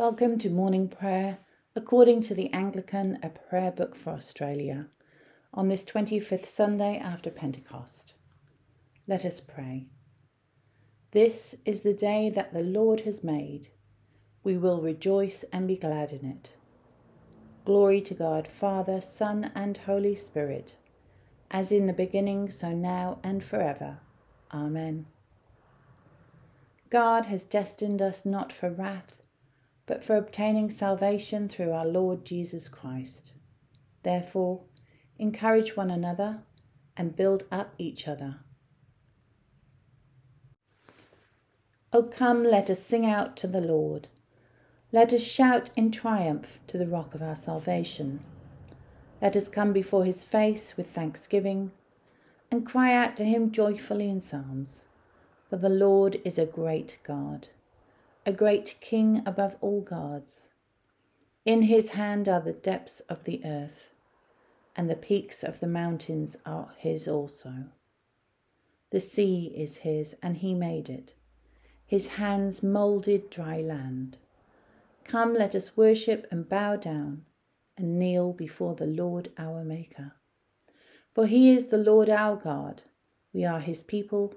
Welcome to morning prayer according to the Anglican A Prayer Book for Australia on this 25th Sunday after Pentecost. Let us pray. This is the day that the Lord has made. We will rejoice and be glad in it. Glory to God, Father, Son, and Holy Spirit, as in the beginning, so now, and forever. Amen. God has destined us not for wrath, but for obtaining salvation through our Lord Jesus Christ. Therefore, encourage one another and build up each other. O come, let us sing out to the Lord. Let us shout in triumph to the rock of our salvation. Let us come before his face with thanksgiving and cry out to him joyfully in psalms. For the Lord is a great God, a great King above all gods. In his hand are the depths of the earth, and the peaks of the mountains are his also. The sea is his, and he made it. His hands moulded dry land. Come, let us worship and bow down and kneel before the Lord our Maker. For he is the Lord our God, we are his people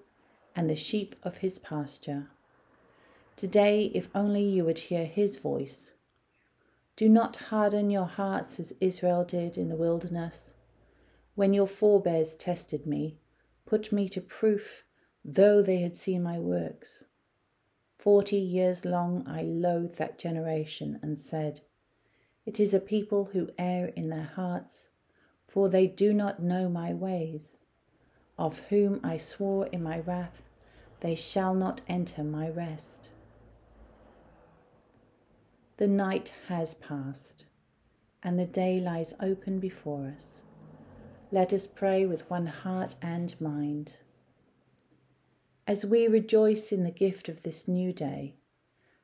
and the sheep of his pasture. Today, if only you would hear his voice. Do not harden your hearts as Israel did in the wilderness, when your forebears tested me, put me to proof, though they had seen my works. Forty years long I loathed that generation and said, It is a people who err in their hearts, for they do not know my ways. Of whom I swore in my wrath, they shall not enter my rest. The night has passed, and the day lies open before us. Let us pray with one heart and mind. As we rejoice in the gift of this new day,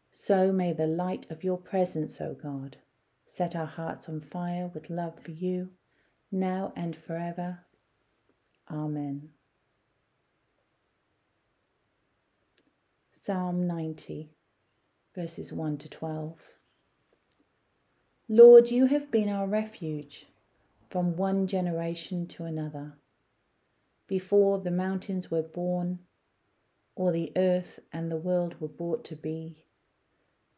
so may the light of your presence, O God, set our hearts on fire with love for you, now and forever. Amen. Psalm 90, verses 1 to 12. Lord, you have been our refuge from one generation to another. Before the mountains were born, or the earth and the world were brought to be.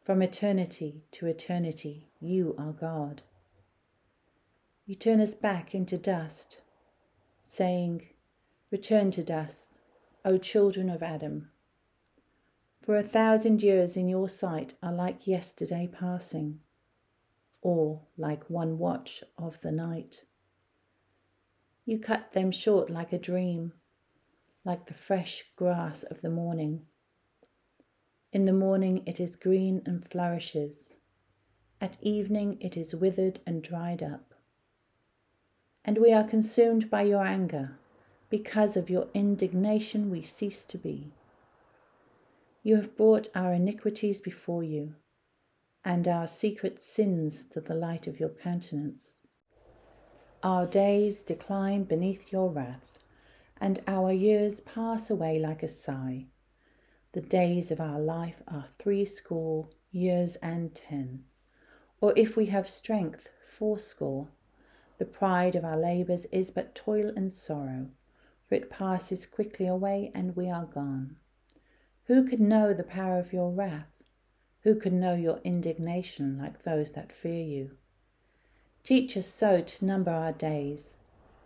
From eternity to eternity, you are God. You turn us back into dust, saying, Return to dust, O children of Adam. For a thousand years in your sight are like yesterday passing, or like one watch of the night. You cut them short like a dream like the fresh grass of the morning. In the morning it is green and flourishes. At evening it is withered and dried up. And we are consumed by your anger. Because of your indignation we cease to be. You have brought our iniquities before you, and our secret sins to the light of your countenance. Our days decline beneath your wrath and our years pass away like a sigh. The days of our life are threescore years and ten, or if we have strength, fourscore. The pride of our labours is but toil and sorrow, for it passes quickly away and we are gone. Who could know the power of your wrath? Who can know your indignation like those that fear you? Teach us so to number our days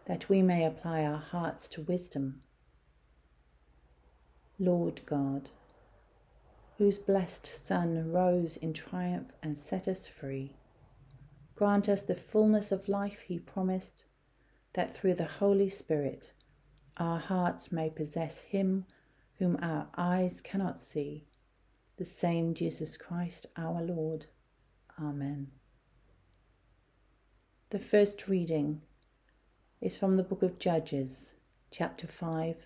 that we may apply our hearts to wisdom. Lord God, whose blessed Son rose in triumph and set us free, grant us the fullness of life he promised, that through the Holy Spirit our hearts may possess him whom our eyes cannot see, the same Jesus Christ our Lord. Amen. The first reading is from the book of Judges, chapter 5,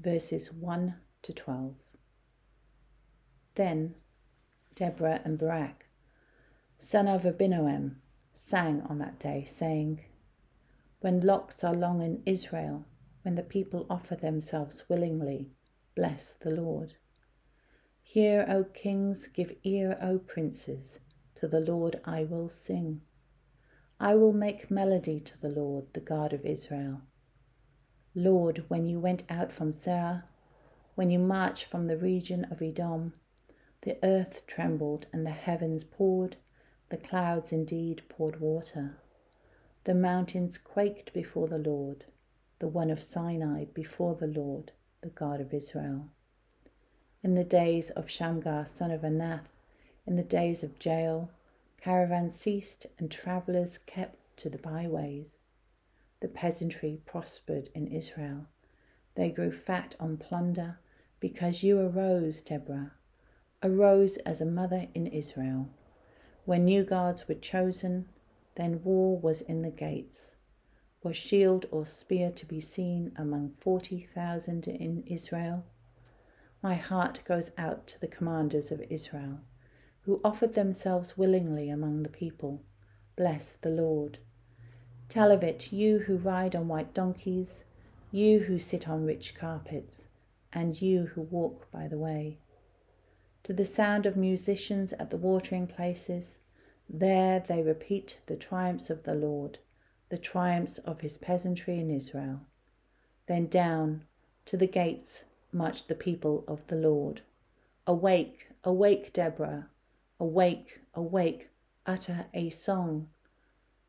verses 1 to 12. Then Deborah and Barak, son of Abinoam, sang on that day, saying, When locks are long in Israel, when the people offer themselves willingly, bless the Lord. Hear, O kings, give ear, O princes, to the Lord I will sing. I will make melody to the Lord, the God of Israel. Lord, when you went out from Seir, when you marched from the region of Edom, the earth trembled and the heavens poured, the clouds indeed poured water. The mountains quaked before the Lord, the one of Sinai before the Lord, the God of Israel. In the days of Shamgar, son of Anath, in the days of Jael, caravans ceased and travellers kept to the byways. The peasantry prospered in Israel. They grew fat on plunder because you arose, Deborah, arose as a mother in Israel. When new guards were chosen, then war was in the gates. Was shield or spear to be seen among forty thousand in Israel? My heart goes out to the commanders of Israel, who offered themselves willingly among the people. Bless the Lord. Tell of it, you who ride on white donkeys, you who sit on rich carpets, and you who walk by the way. To the sound of musicians at the watering places, there they repeat the triumphs of the Lord, the triumphs of his peasantry in Israel. Then down to the gates march the people of the Lord. Awake, awake, Deborah, awake, awake, utter a song.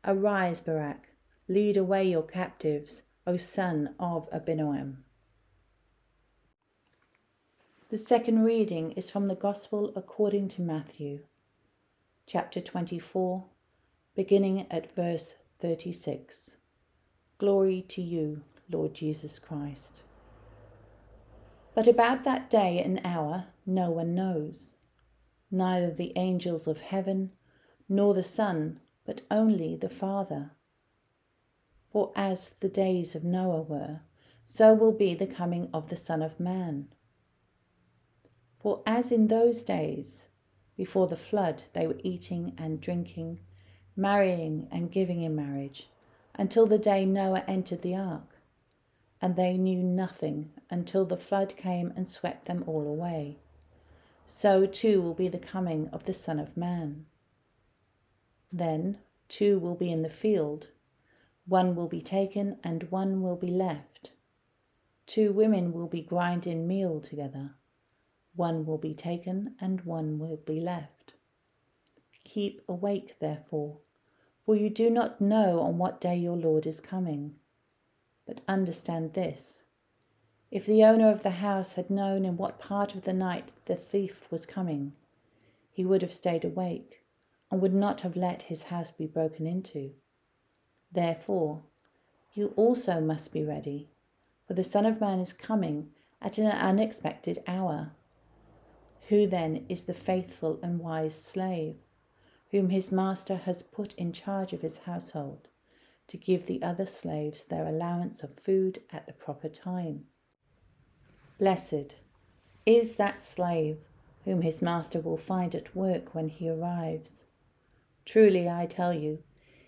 Arise, Barak, lead away your captives, O son of Abinoam. The second reading is from the Gospel according to Matthew chapter 24, beginning at verse 36. Glory to you, Lord Jesus Christ. But about that day and hour no one knows, neither the angels of heaven, nor the Son, but only the Father. For as the days of Noah were, so will be the coming of the Son of Man. For as in those days, before the flood, they were eating and drinking, marrying and giving in marriage, until the day Noah entered the ark. And they knew nothing until the flood came and swept them all away. So too will be the coming of the Son of Man. Then two will be in the field, one will be taken and one will be left. Two women will be grinding meal together one will be taken and one will be left. Keep awake, therefore, for you do not know on what day your Lord is coming. But understand this if the owner of the house had known in what part of the night the thief was coming, he would have stayed awake and would not have let his house be broken into. Therefore, you also must be ready, for the Son of Man is coming at an unexpected hour. Who then is the faithful and wise slave, whom his master has put in charge of his household, to give the other slaves their allowance of food at the proper time? Blessed is that slave whom his master will find at work when he arrives. Truly, I tell you,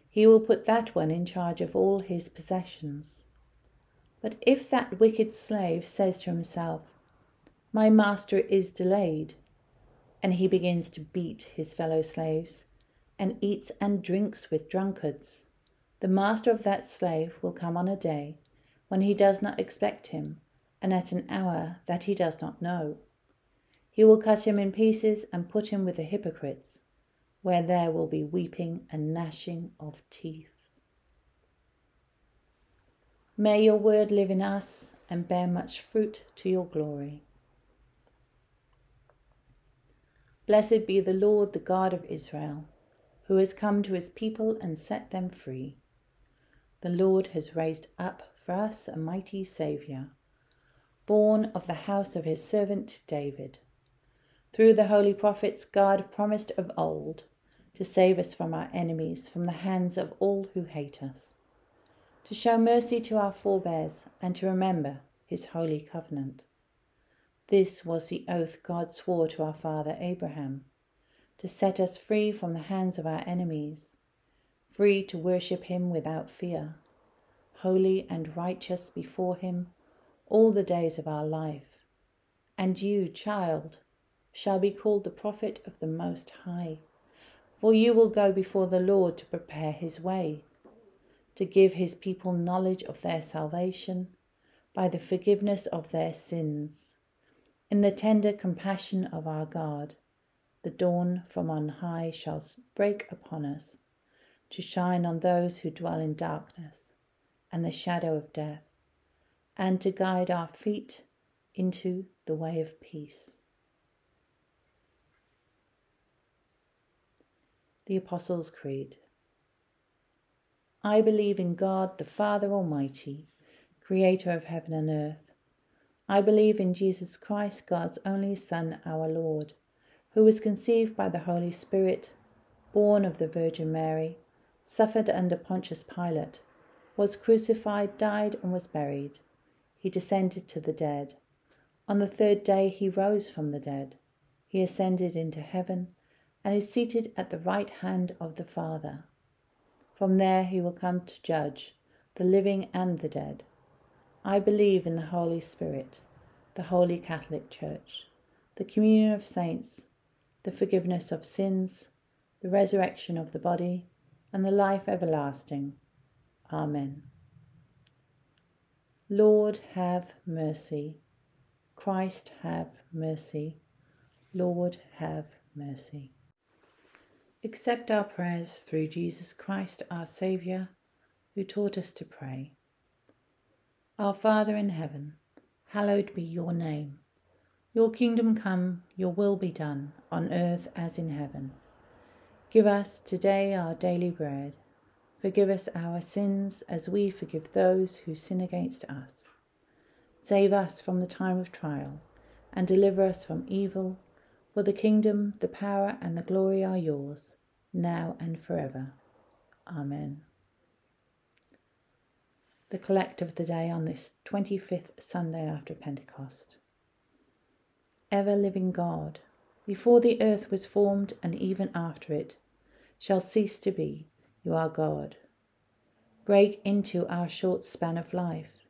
he will put that one in charge of all his possessions. But if that wicked slave says to himself, my master is delayed. And he begins to beat his fellow slaves and eats and drinks with drunkards. The master of that slave will come on a day when he does not expect him and at an hour that he does not know. He will cut him in pieces and put him with the hypocrites, where there will be weeping and gnashing of teeth. May your word live in us and bear much fruit to your glory. Blessed be the Lord, the God of Israel, who has come to his people and set them free. The Lord has raised up for us a mighty Saviour, born of the house of his servant David. Through the holy prophets, God promised of old to save us from our enemies, from the hands of all who hate us, to show mercy to our forebears, and to remember his holy covenant this was the oath God swore to our father Abraham to set us free from the hands of our enemies, free to worship him without fear, holy and righteous before him all the days of our life. And you, child, shall be called the prophet of the Most High, For you will go before the Lord to prepare his way, to give his people knowledge of their salvation by the forgiveness of their sins. In the tender compassion of our God, the dawn from on high shall break upon us, to shine on those who dwell in darkness and the shadow of death, and to guide our feet into the way of peace. The Apostles' Creed. I believe in God the Father Almighty, creator of heaven and earth. I believe in Jesus Christ, God's only Son, our Lord, who was conceived by the Holy Spirit, born of the Virgin Mary, suffered under Pontius Pilate, was crucified, died, and was buried. He descended to the dead. On the third day he rose from the dead. He ascended into heaven and is seated at the right hand of the Father. From there he will come to judge the living and the dead. I believe in the Holy Spirit, the Holy Catholic Church, the communion of saints, the forgiveness of sins, the resurrection of the body, and the life everlasting. Amen. Lord, have mercy. Christ, have mercy. Lord, have mercy. Accept our prayers through Jesus Christ, our Saviour, who taught us to pray. Our Father in heaven, hallowed be your name. Your kingdom come, your will be done, on earth as in heaven. Give us today our daily bread. Forgive us our sins as we forgive those who sin against us. Save us from the time of trial, and deliver us from evil. For the kingdom, the power, and the glory are yours, now and forever. Amen. The collect of the day on this 25th Sunday after Pentecost. Ever living God, before the earth was formed and even after it, shall cease to be, you are God. Break into our short span of life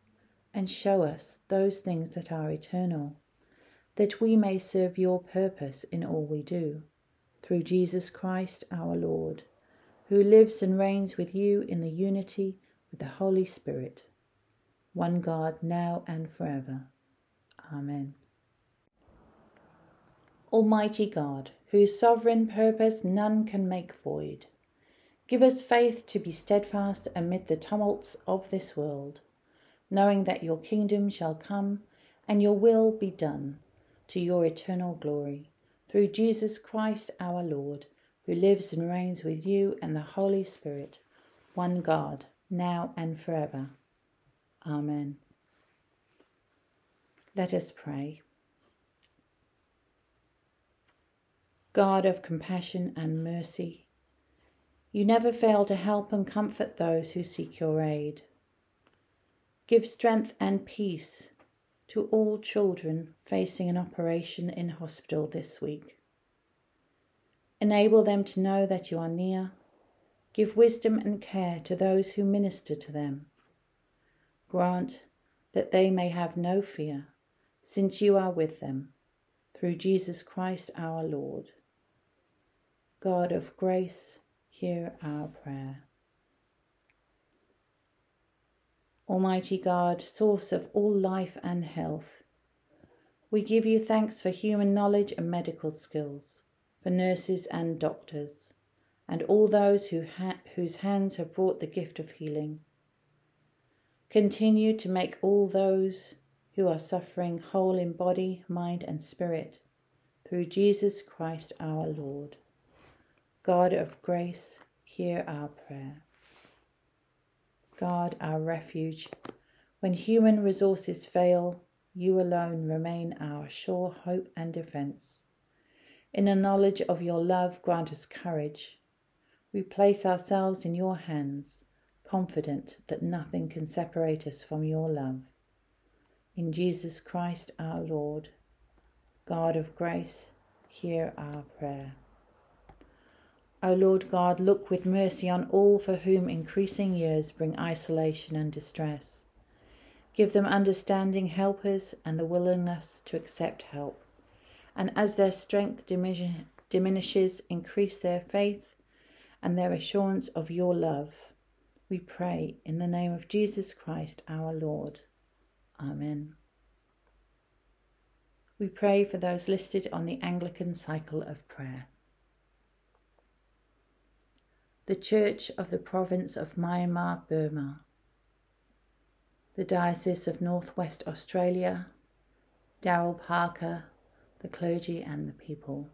and show us those things that are eternal that we may serve your purpose in all we do, through Jesus Christ our Lord, who lives and reigns with you in the unity with the Holy Spirit, one God, now and forever. Amen. Almighty God, whose sovereign purpose none can make void, give us faith to be steadfast amid the tumults of this world, knowing that your kingdom shall come and your will be done to your eternal glory. Through Jesus Christ our Lord, who lives and reigns with you and the Holy Spirit, one God, now and forever. Amen. Let us pray. God of compassion and mercy, you never fail to help and comfort those who seek your aid. Give strength and peace to all children facing an operation in hospital this week. Enable them to know that you are near. Give wisdom and care to those who minister to them. Grant that they may have no fear, since you are with them, through Jesus Christ our Lord. God of grace, hear our prayer. Almighty God, source of all life and health, we give you thanks for human knowledge and medical skills, for nurses and doctors, and all those who ha- whose hands have brought the gift of healing. Continue to make all those who are suffering whole in body, mind, and spirit, through Jesus Christ our Lord. God of grace, hear our prayer. God, our refuge. When human resources fail, you alone remain our sure hope and defence. In the knowledge of your love, grant us courage. We place ourselves in your hands, confident that nothing can separate us from your love. In Jesus Christ our Lord, God of grace, hear our prayer. O Lord God, look with mercy on all for whom increasing years bring isolation and distress. Give them understanding helpers and the willingness to accept help. And as their strength diminishes, increase their faith and their assurance of your love. We pray in the name of Jesus Christ our Lord. Amen. We pray for those listed on the Anglican cycle of prayer. The Church of the Province of Myanmar, Burma. The Diocese of Northwest Australia, Darrell Parker, the clergy and the people.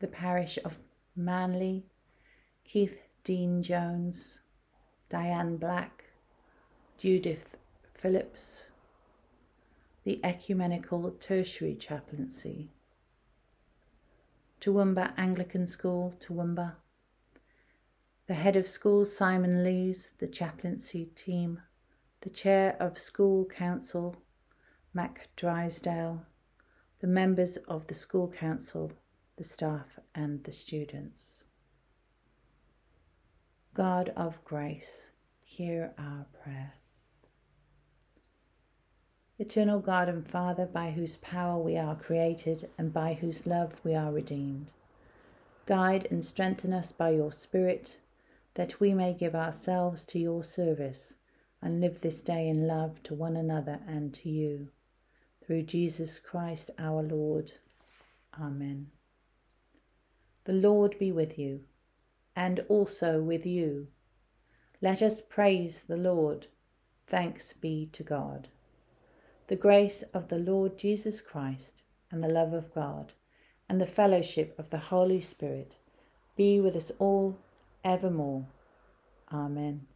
The Parish of Manly, Keith Dean Jones, Diane Black, Judith Phillips, the Ecumenical Tertiary Chaplaincy, Toowoomba Anglican School, Toowoomba, the head of school Simon Lees, the chaplaincy team, the chair of school council Mac Drysdale, the members of the school council, the staff, and the students. God of grace, hear our prayer. Eternal God and Father, by whose power we are created and by whose love we are redeemed, guide and strengthen us by your Spirit, that we may give ourselves to your service and live this day in love to one another and to you. Through Jesus Christ our Lord. Amen. The Lord be with you and also with you. Let us praise the Lord. Thanks be to God. The grace of the Lord Jesus Christ and the love of God and the fellowship of the Holy Spirit be with us all evermore. Amen.